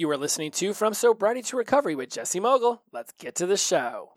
You are listening to From Sobriety to Recovery with Jesse Mogul. Let's get to the show.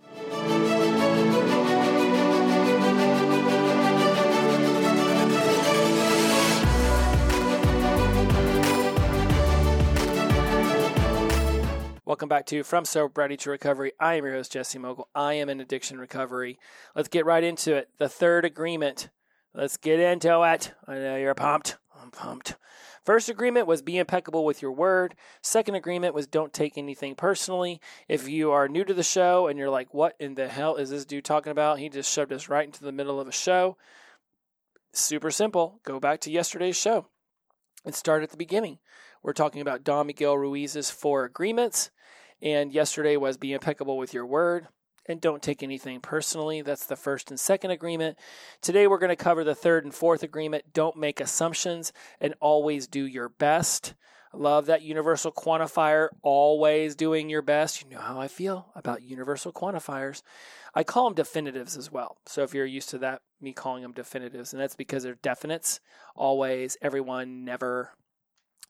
Welcome back to From Sobriety to Recovery. I am your host, Jesse Mogul. I am in addiction recovery. Let's get right into it. The third agreement. Let's get into it. I know you're pumped. I'm pumped. First agreement was be impeccable with your word. Second agreement was don't take anything personally. If you are new to the show and you're like, what in the hell is this dude talking about? He just shoved us right into the middle of a show. Super simple. Go back to yesterday's show and start at the beginning. We're talking about Don Miguel Ruiz's four agreements. And yesterday was be impeccable with your word and don't take anything personally. That's the first and second agreement. Today we're going to cover the third and fourth agreement. Don't make assumptions and always do your best. Love that universal quantifier, always doing your best. You know how I feel about universal quantifiers. I call them definitives as well. So if you're used to that, me calling them definitives, and that's because they're definites, always, everyone, never.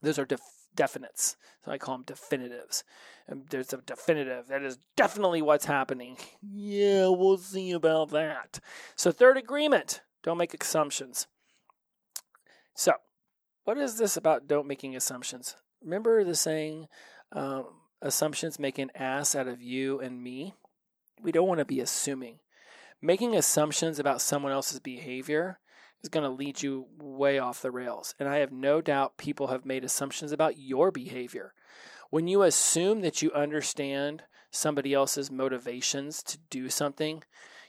Those are def- definites. So I call them definitives. And there's a definitive. That is definitely what's happening. Yeah, we'll see about that. So, third agreement don't make assumptions. So, what is this about don't making assumptions? Remember the saying, um, assumptions make an ass out of you and me? We don't want to be assuming. Making assumptions about someone else's behavior is going to lead you way off the rails. And I have no doubt people have made assumptions about your behavior. When you assume that you understand somebody else's motivations to do something,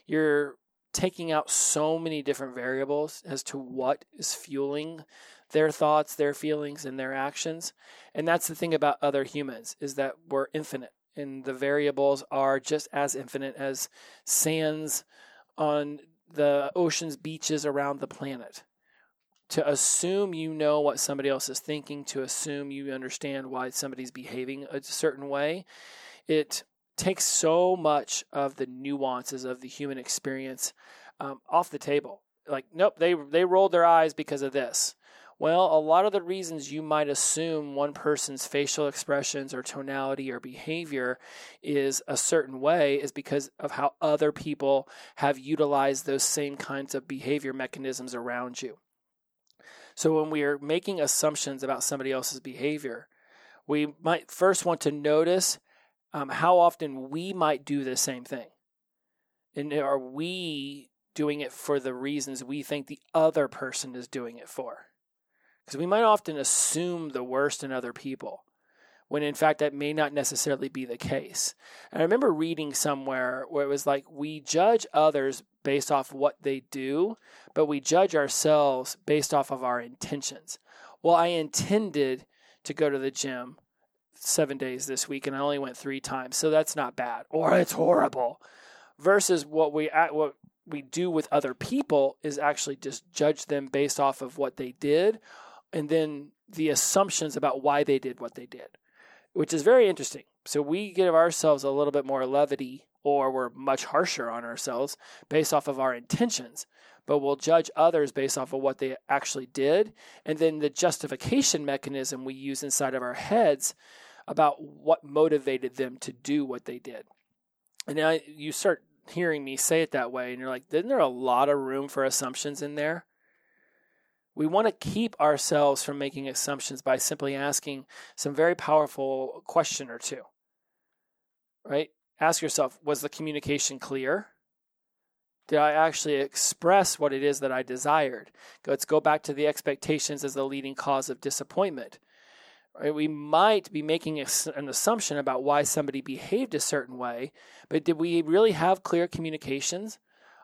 you're taking out so many different variables as to what is fueling their thoughts, their feelings, and their actions. And that's the thing about other humans is that we're infinite and the variables are just as infinite as sands on the ocean's beaches around the planet. To assume you know what somebody else is thinking, to assume you understand why somebody's behaving a certain way, it takes so much of the nuances of the human experience um, off the table. Like, nope, they they rolled their eyes because of this. Well, a lot of the reasons you might assume one person's facial expressions or tonality or behavior is a certain way is because of how other people have utilized those same kinds of behavior mechanisms around you. So when we are making assumptions about somebody else's behavior, we might first want to notice um, how often we might do the same thing. And are we doing it for the reasons we think the other person is doing it for? Because we might often assume the worst in other people when in fact that may not necessarily be the case. And I remember reading somewhere where it was like we judge others based off what they do, but we judge ourselves based off of our intentions. Well, I intended to go to the gym seven days this week and I only went three times, so that's not bad, or it's horrible. Versus what we what we do with other people is actually just judge them based off of what they did and then the assumptions about why they did what they did, which is very interesting. So we give ourselves a little bit more levity or we're much harsher on ourselves based off of our intentions, but we'll judge others based off of what they actually did. And then the justification mechanism we use inside of our heads about what motivated them to do what they did. And now you start hearing me say it that way, and you're like, isn't there a lot of room for assumptions in there? We want to keep ourselves from making assumptions by simply asking some very powerful question or two. Right? Ask yourself, was the communication clear? Did I actually express what it is that I desired? Let's go back to the expectations as the leading cause of disappointment. Right? We might be making an assumption about why somebody behaved a certain way, but did we really have clear communications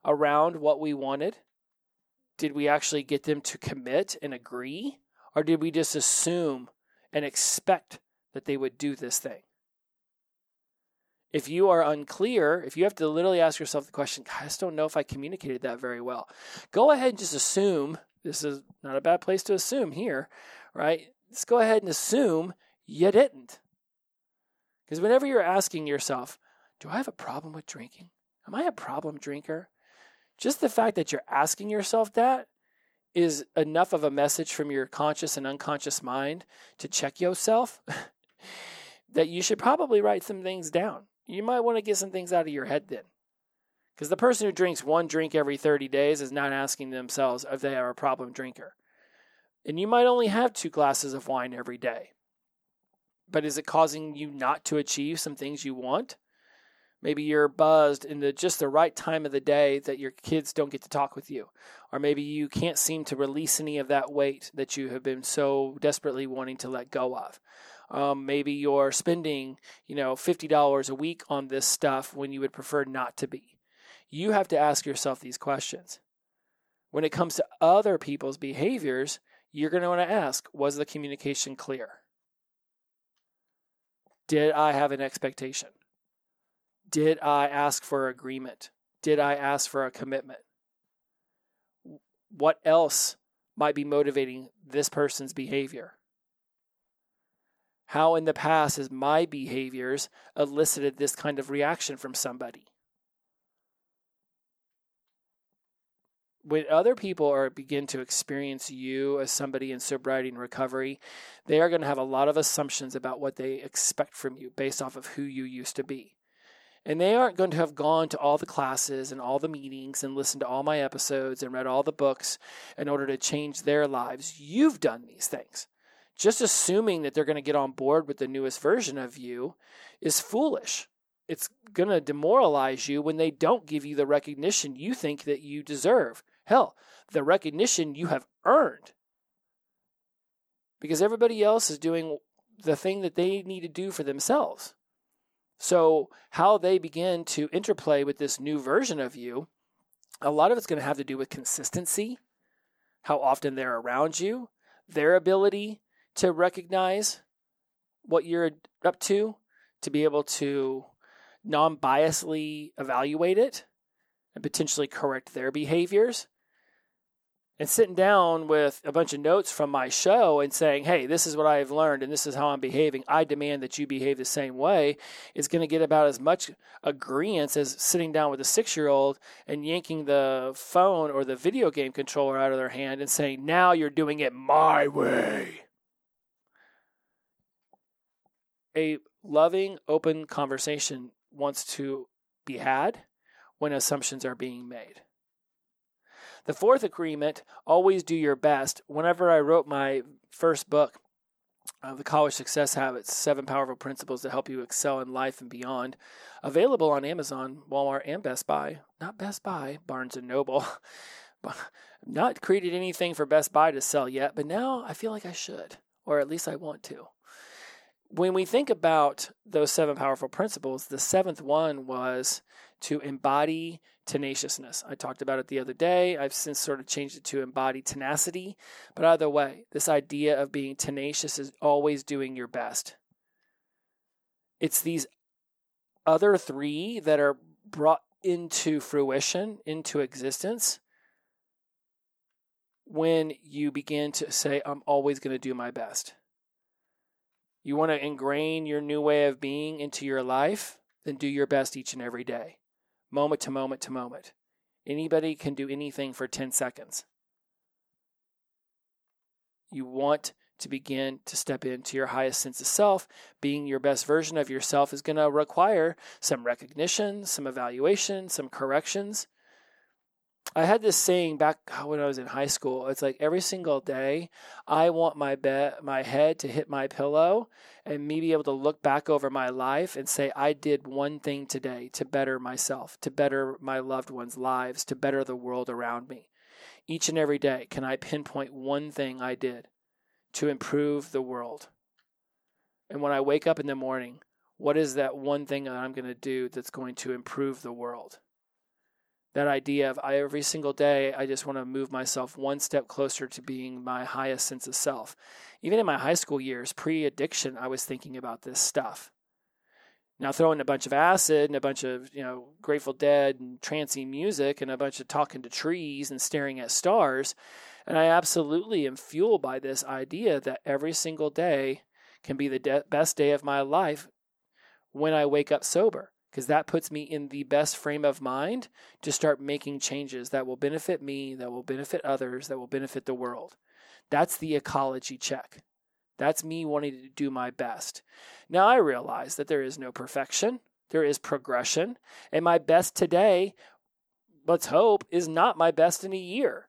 around what we wanted? Did we actually get them to commit and agree? Or did we just assume and expect that they would do this thing? If you are unclear, if you have to literally ask yourself the question, I just don't know if I communicated that very well, go ahead and just assume this is not a bad place to assume here, right? Let's go ahead and assume you didn't. Because whenever you're asking yourself, do I have a problem with drinking? Am I a problem drinker? Just the fact that you're asking yourself that is enough of a message from your conscious and unconscious mind to check yourself. that you should probably write some things down. You might want to get some things out of your head then. Because the person who drinks one drink every 30 days is not asking themselves if they are a problem drinker. And you might only have two glasses of wine every day. But is it causing you not to achieve some things you want? Maybe you're buzzed in the just the right time of the day that your kids don't get to talk with you. Or maybe you can't seem to release any of that weight that you have been so desperately wanting to let go of. Um, maybe you're spending, you know, $50 a week on this stuff when you would prefer not to be. You have to ask yourself these questions. When it comes to other people's behaviors, you're going to want to ask Was the communication clear? Did I have an expectation? Did I ask for agreement? Did I ask for a commitment? What else might be motivating this person's behavior? How in the past has my behaviors elicited this kind of reaction from somebody? when other people are begin to experience you as somebody in sobriety and recovery, they are going to have a lot of assumptions about what they expect from you based off of who you used to be. And they aren't going to have gone to all the classes and all the meetings and listened to all my episodes and read all the books in order to change their lives. You've done these things. Just assuming that they're going to get on board with the newest version of you is foolish. It's going to demoralize you when they don't give you the recognition you think that you deserve. Hell, the recognition you have earned. Because everybody else is doing the thing that they need to do for themselves. So, how they begin to interplay with this new version of you, a lot of it's going to have to do with consistency, how often they're around you, their ability to recognize what you're up to, to be able to non biasedly evaluate it and potentially correct their behaviors and sitting down with a bunch of notes from my show and saying, hey, this is what I've learned and this is how I'm behaving. I demand that you behave the same way is going to get about as much agreement as sitting down with a six year old and yanking the phone or the video game controller out of their hand and saying, now you're doing it my way. A loving, open conversation wants to be had when assumptions are being made. The fourth agreement, always do your best. Whenever I wrote my first book, uh, The College Success Habits Seven Powerful Principles to Help You Excel in Life and Beyond, available on Amazon, Walmart, and Best Buy. Not Best Buy, Barnes and Noble. Not created anything for Best Buy to sell yet, but now I feel like I should, or at least I want to. When we think about those seven powerful principles, the seventh one was to embody tenaciousness. I talked about it the other day. I've since sort of changed it to embody tenacity. But either way, this idea of being tenacious is always doing your best. It's these other three that are brought into fruition, into existence, when you begin to say, I'm always going to do my best. You want to ingrain your new way of being into your life, then do your best each and every day moment to moment to moment. Anybody can do anything for 10 seconds. You want to begin to step into your highest sense of self. Being your best version of yourself is going to require some recognition, some evaluation, some corrections. I had this saying back when I was in high school. It's like every single day, I want my bed, my head to hit my pillow, and me be able to look back over my life and say, I did one thing today to better myself, to better my loved ones' lives, to better the world around me. Each and every day, can I pinpoint one thing I did to improve the world? And when I wake up in the morning, what is that one thing that I'm going to do that's going to improve the world? That idea of I, every single day I just want to move myself one step closer to being my highest sense of self. Even in my high school years, pre addiction, I was thinking about this stuff. Now throw in a bunch of acid and a bunch of, you know, Grateful Dead and trancy music and a bunch of talking to trees and staring at stars. And I absolutely am fueled by this idea that every single day can be the de- best day of my life when I wake up sober because that puts me in the best frame of mind to start making changes that will benefit me, that will benefit others, that will benefit the world. That's the ecology check. That's me wanting to do my best. Now I realize that there is no perfection, there is progression, and my best today, let's hope, is not my best in a year.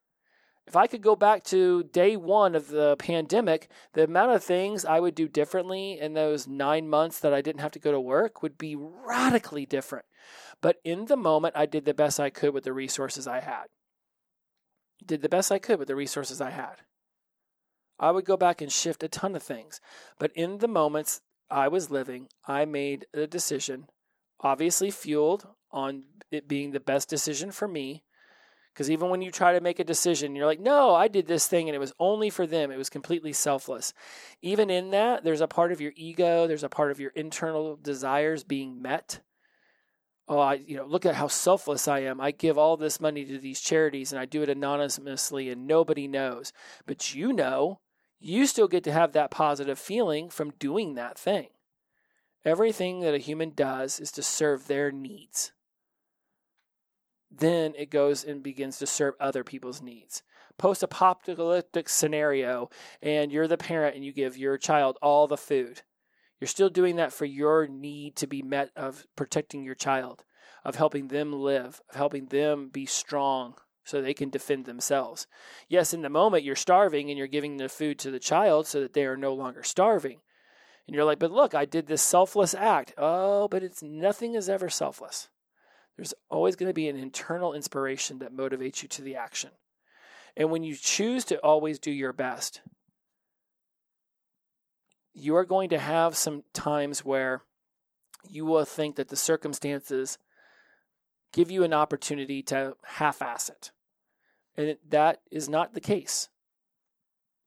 If I could go back to day one of the pandemic, the amount of things I would do differently in those nine months that I didn't have to go to work would be radically different. But in the moment, I did the best I could with the resources I had. Did the best I could with the resources I had. I would go back and shift a ton of things. But in the moments I was living, I made a decision, obviously fueled on it being the best decision for me. Because even when you try to make a decision, you're like, no, I did this thing and it was only for them. It was completely selfless. Even in that, there's a part of your ego, there's a part of your internal desires being met. Oh, I, you know, look at how selfless I am. I give all this money to these charities and I do it anonymously and nobody knows. But you know, you still get to have that positive feeling from doing that thing. Everything that a human does is to serve their needs. Then it goes and begins to serve other people's needs. Post apocalyptic scenario, and you're the parent and you give your child all the food. You're still doing that for your need to be met of protecting your child, of helping them live, of helping them be strong, so they can defend themselves. Yes, in the moment you're starving and you're giving the food to the child so that they are no longer starving. And you're like, but look, I did this selfless act. Oh, but it's nothing is ever selfless. There's always going to be an internal inspiration that motivates you to the action. And when you choose to always do your best, you are going to have some times where you will think that the circumstances give you an opportunity to half ass it. And that is not the case.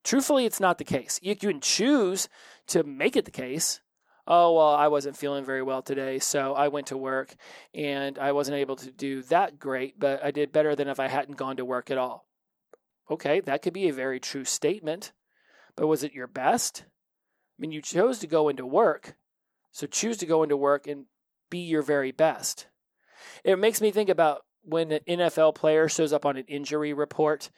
Truthfully, it's not the case. You can choose to make it the case. Oh, well, I wasn't feeling very well today, so I went to work and I wasn't able to do that great, but I did better than if I hadn't gone to work at all. Okay, that could be a very true statement, but was it your best? I mean, you chose to go into work, so choose to go into work and be your very best. It makes me think about when an NFL player shows up on an injury report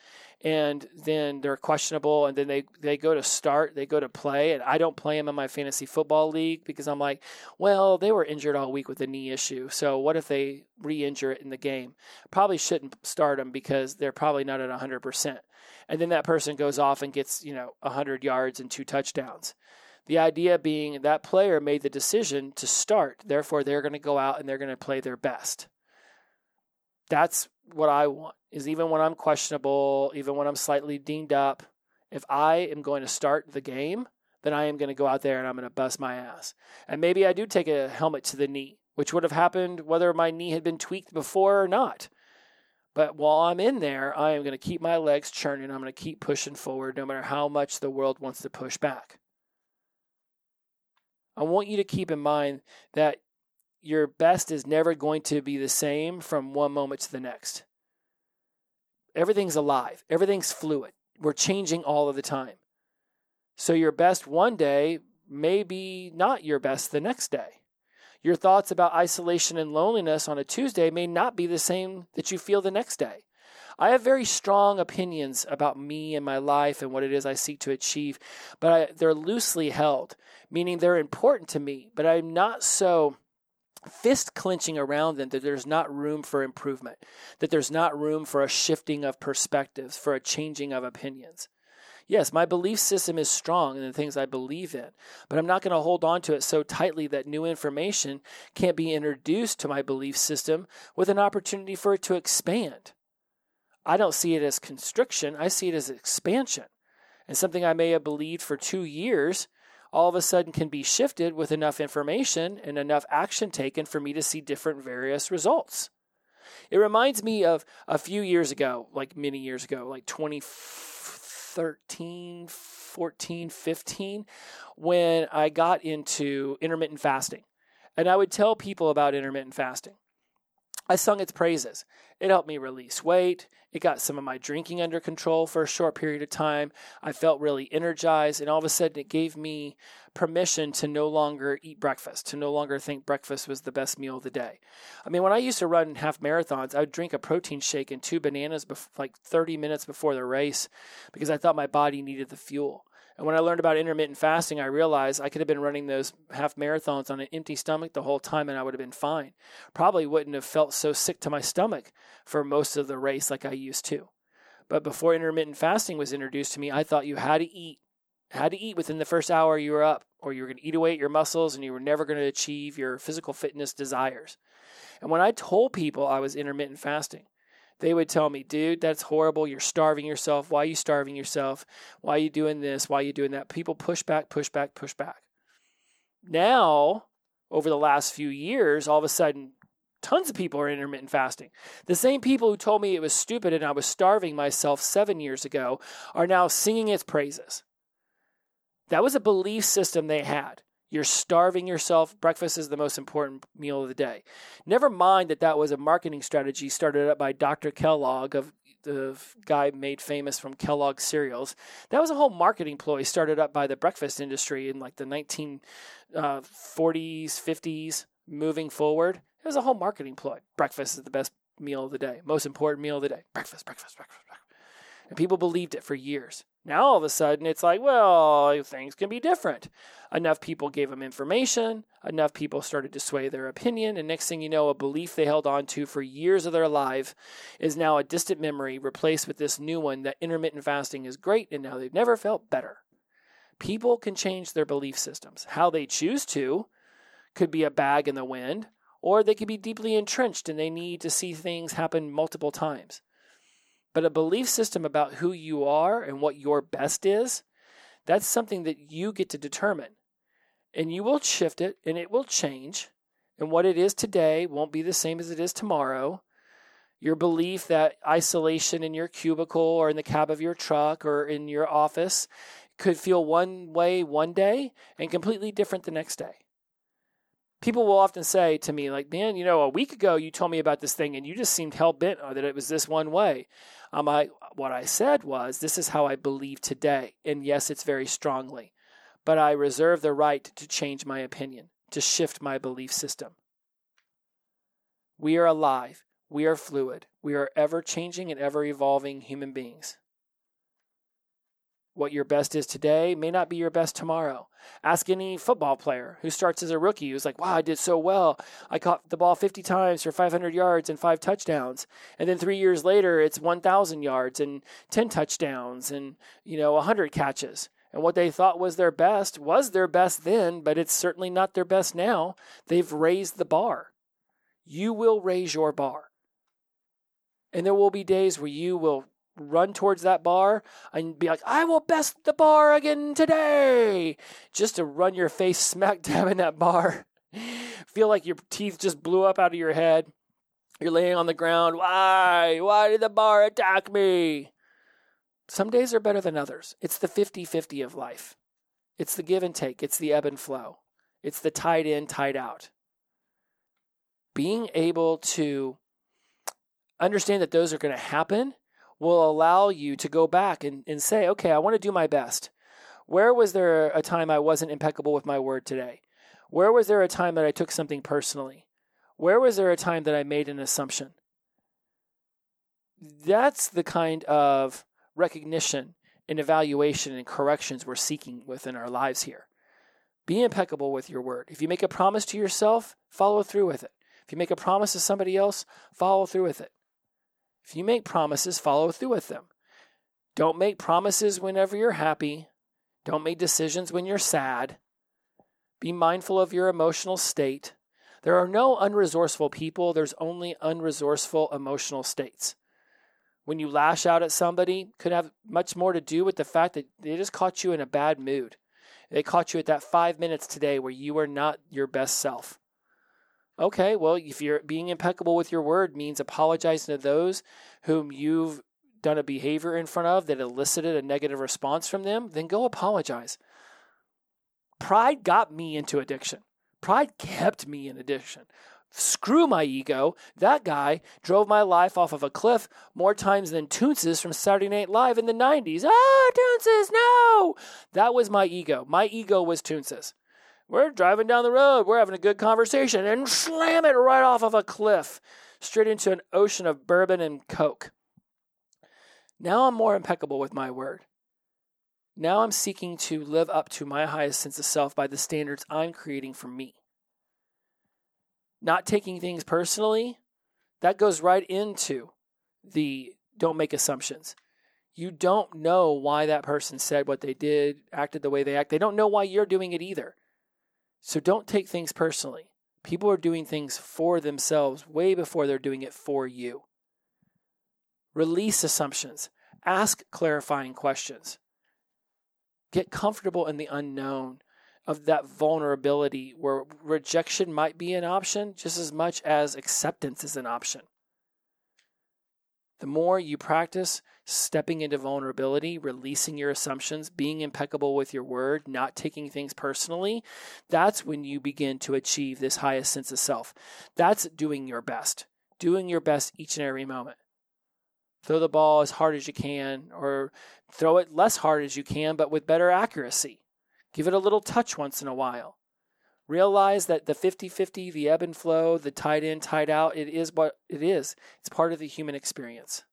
and then they're questionable and then they, they go to start, they go to play, and I don't play them in my fantasy football league because I'm like, well, they were injured all week with a knee issue. So what if they re injure it in the game? Probably shouldn't start them because they're probably not at 100%. And then that person goes off and gets, you know, 100 yards and two touchdowns. The idea being that player made the decision to start, therefore they're going to go out and they're going to play their best. That's what I want. Is even when I'm questionable, even when I'm slightly dinged up, if I am going to start the game, then I am going to go out there and I'm going to bust my ass. And maybe I do take a helmet to the knee, which would have happened whether my knee had been tweaked before or not. But while I'm in there, I am going to keep my legs churning. I'm going to keep pushing forward no matter how much the world wants to push back. I want you to keep in mind that your best is never going to be the same from one moment to the next. Everything's alive, everything's fluid. We're changing all of the time. So your best one day may be not your best the next day. Your thoughts about isolation and loneliness on a Tuesday may not be the same that you feel the next day. I have very strong opinions about me and my life and what it is I seek to achieve, but I, they're loosely held, meaning they're important to me, but I'm not so fist clenching around them that there's not room for improvement, that there's not room for a shifting of perspectives, for a changing of opinions. Yes, my belief system is strong in the things I believe in, but I'm not going to hold on to it so tightly that new information can't be introduced to my belief system with an opportunity for it to expand. I don't see it as constriction, I see it as expansion. And something I may have believed for two years all of a sudden can be shifted with enough information and enough action taken for me to see different various results. It reminds me of a few years ago, like many years ago, like 2013, 14, 15, when I got into intermittent fasting. And I would tell people about intermittent fasting. I sung its praises. It helped me release weight. It got some of my drinking under control for a short period of time. I felt really energized, and all of a sudden, it gave me permission to no longer eat breakfast, to no longer think breakfast was the best meal of the day. I mean, when I used to run half marathons, I would drink a protein shake and two bananas bef- like 30 minutes before the race because I thought my body needed the fuel. And when I learned about intermittent fasting, I realized I could have been running those half marathons on an empty stomach the whole time and I would have been fine. Probably wouldn't have felt so sick to my stomach for most of the race like I used to. But before intermittent fasting was introduced to me, I thought you had to eat, had to eat within the first hour you were up, or you were going to eat away at your muscles and you were never going to achieve your physical fitness desires. And when I told people I was intermittent fasting, they would tell me, dude, that's horrible. You're starving yourself. Why are you starving yourself? Why are you doing this? Why are you doing that? People push back, push back, push back. Now, over the last few years, all of a sudden, tons of people are intermittent fasting. The same people who told me it was stupid and I was starving myself seven years ago are now singing its praises. That was a belief system they had. You're starving yourself. Breakfast is the most important meal of the day. Never mind that that was a marketing strategy started up by Dr. Kellogg, of the guy made famous from Kellogg cereals. That was a whole marketing ploy started up by the breakfast industry in like the 1940s, uh, 50s, moving forward. It was a whole marketing ploy. Breakfast is the best meal of the day, most important meal of the day. Breakfast, breakfast, breakfast, breakfast. And people believed it for years. Now all of a sudden it's like, well, things can be different. Enough people gave them information, enough people started to sway their opinion, and next thing you know, a belief they held on to for years of their life is now a distant memory replaced with this new one that intermittent fasting is great and now they've never felt better. People can change their belief systems. How they choose to could be a bag in the wind, or they could be deeply entrenched and they need to see things happen multiple times. But a belief system about who you are and what your best is, that's something that you get to determine. And you will shift it and it will change. And what it is today won't be the same as it is tomorrow. Your belief that isolation in your cubicle or in the cab of your truck or in your office could feel one way one day and completely different the next day people will often say to me, like, man, you know, a week ago you told me about this thing and you just seemed hell bent that it was this one way. Um, I, what I said was, this is how I believe today. And yes, it's very strongly, but I reserve the right to change my opinion, to shift my belief system. We are alive. We are fluid. We are ever changing and ever evolving human beings. What your best is today may not be your best tomorrow. Ask any football player who starts as a rookie who's like, wow, I did so well. I caught the ball 50 times for 500 yards and five touchdowns. And then three years later, it's 1,000 yards and 10 touchdowns and, you know, 100 catches. And what they thought was their best was their best then, but it's certainly not their best now. They've raised the bar. You will raise your bar. And there will be days where you will run towards that bar and be like, I will best the bar again today. Just to run your face smack dab in that bar. Feel like your teeth just blew up out of your head. You're laying on the ground. Why? Why did the bar attack me? Some days are better than others. It's the 50 50 of life. It's the give and take, it's the ebb and flow, it's the tide in, tide out. Being able to understand that those are going to happen will allow you to go back and, and say, okay, I want to do my best. Where was there a time I wasn't impeccable with my word today? Where was there a time that I took something personally? Where was there a time that I made an assumption? That's the kind of recognition and evaluation and corrections we're seeking within our lives here. Be impeccable with your word. If you make a promise to yourself, follow through with it. If you make a promise to somebody else, follow through with it. If you make promises, follow through with them. Don't make promises whenever you're happy. Don't make decisions when you're sad. Be mindful of your emotional state. There are no unresourceful people, there's only unresourceful emotional states. When you lash out at somebody, could have much more to do with the fact that they just caught you in a bad mood. They caught you at that five minutes today where you were not your best self. Okay, well, if you're being impeccable with your word means apologizing to those whom you've done a behavior in front of that elicited a negative response from them, then go apologize. Pride got me into addiction. Pride kept me in addiction. Screw my ego. That guy drove my life off of a cliff more times than Toonces from Saturday Night Live in the 90s. Ah, Toonces, no! That was my ego. My ego was Toonces. We're driving down the road, we're having a good conversation, and slam it right off of a cliff, straight into an ocean of bourbon and coke. Now I'm more impeccable with my word. Now I'm seeking to live up to my highest sense of self by the standards I'm creating for me. Not taking things personally, that goes right into the don't make assumptions. You don't know why that person said what they did, acted the way they act. They don't know why you're doing it either. So don't take things personally. People are doing things for themselves way before they're doing it for you. Release assumptions. Ask clarifying questions. Get comfortable in the unknown of that vulnerability where rejection might be an option just as much as acceptance is an option. The more you practice stepping into vulnerability, releasing your assumptions, being impeccable with your word, not taking things personally, that's when you begin to achieve this highest sense of self. That's doing your best, doing your best each and every moment. Throw the ball as hard as you can, or throw it less hard as you can, but with better accuracy. Give it a little touch once in a while. Realize that the 50 50, the ebb and flow, the tide in, tide out, it is what it is. It's part of the human experience.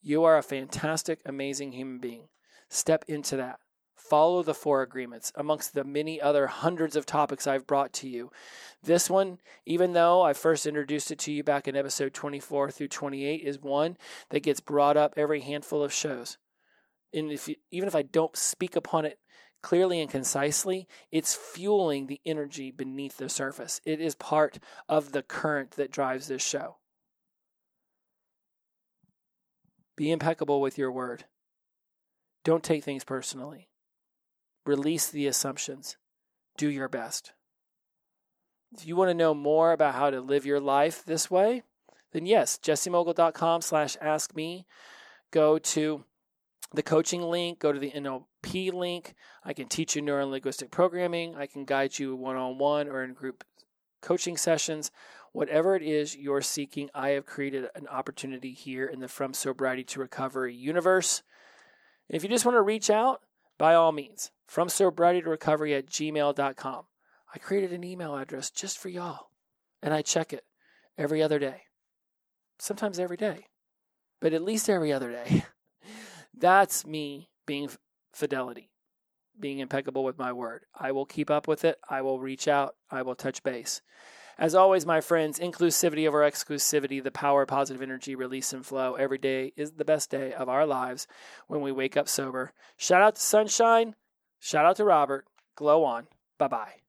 You are a fantastic, amazing human being. Step into that. Follow the four agreements amongst the many other hundreds of topics I've brought to you. This one, even though I first introduced it to you back in episode 24 through 28, is one that gets brought up every handful of shows. And if you, even if I don't speak upon it clearly and concisely, it's fueling the energy beneath the surface. It is part of the current that drives this show. Be impeccable with your word. Don't take things personally. Release the assumptions. Do your best. If you want to know more about how to live your life this way, then yes, jessemogul.com slash ask me. Go to the coaching link, go to the NLP link. I can teach you neuro linguistic programming. I can guide you one on one or in group coaching sessions. Whatever it is you're seeking, I have created an opportunity here in the From Sobriety to Recovery universe. if you just want to reach out, by all means, from sobriety to recovery at gmail.com. I created an email address just for y'all, and I check it every other day. Sometimes every day, but at least every other day. That's me being fidelity, being impeccable with my word. I will keep up with it. I will reach out. I will touch base. As always, my friends, inclusivity over exclusivity, the power of positive energy, release and flow. Every day is the best day of our lives when we wake up sober. Shout out to Sunshine. Shout out to Robert. Glow on. Bye bye.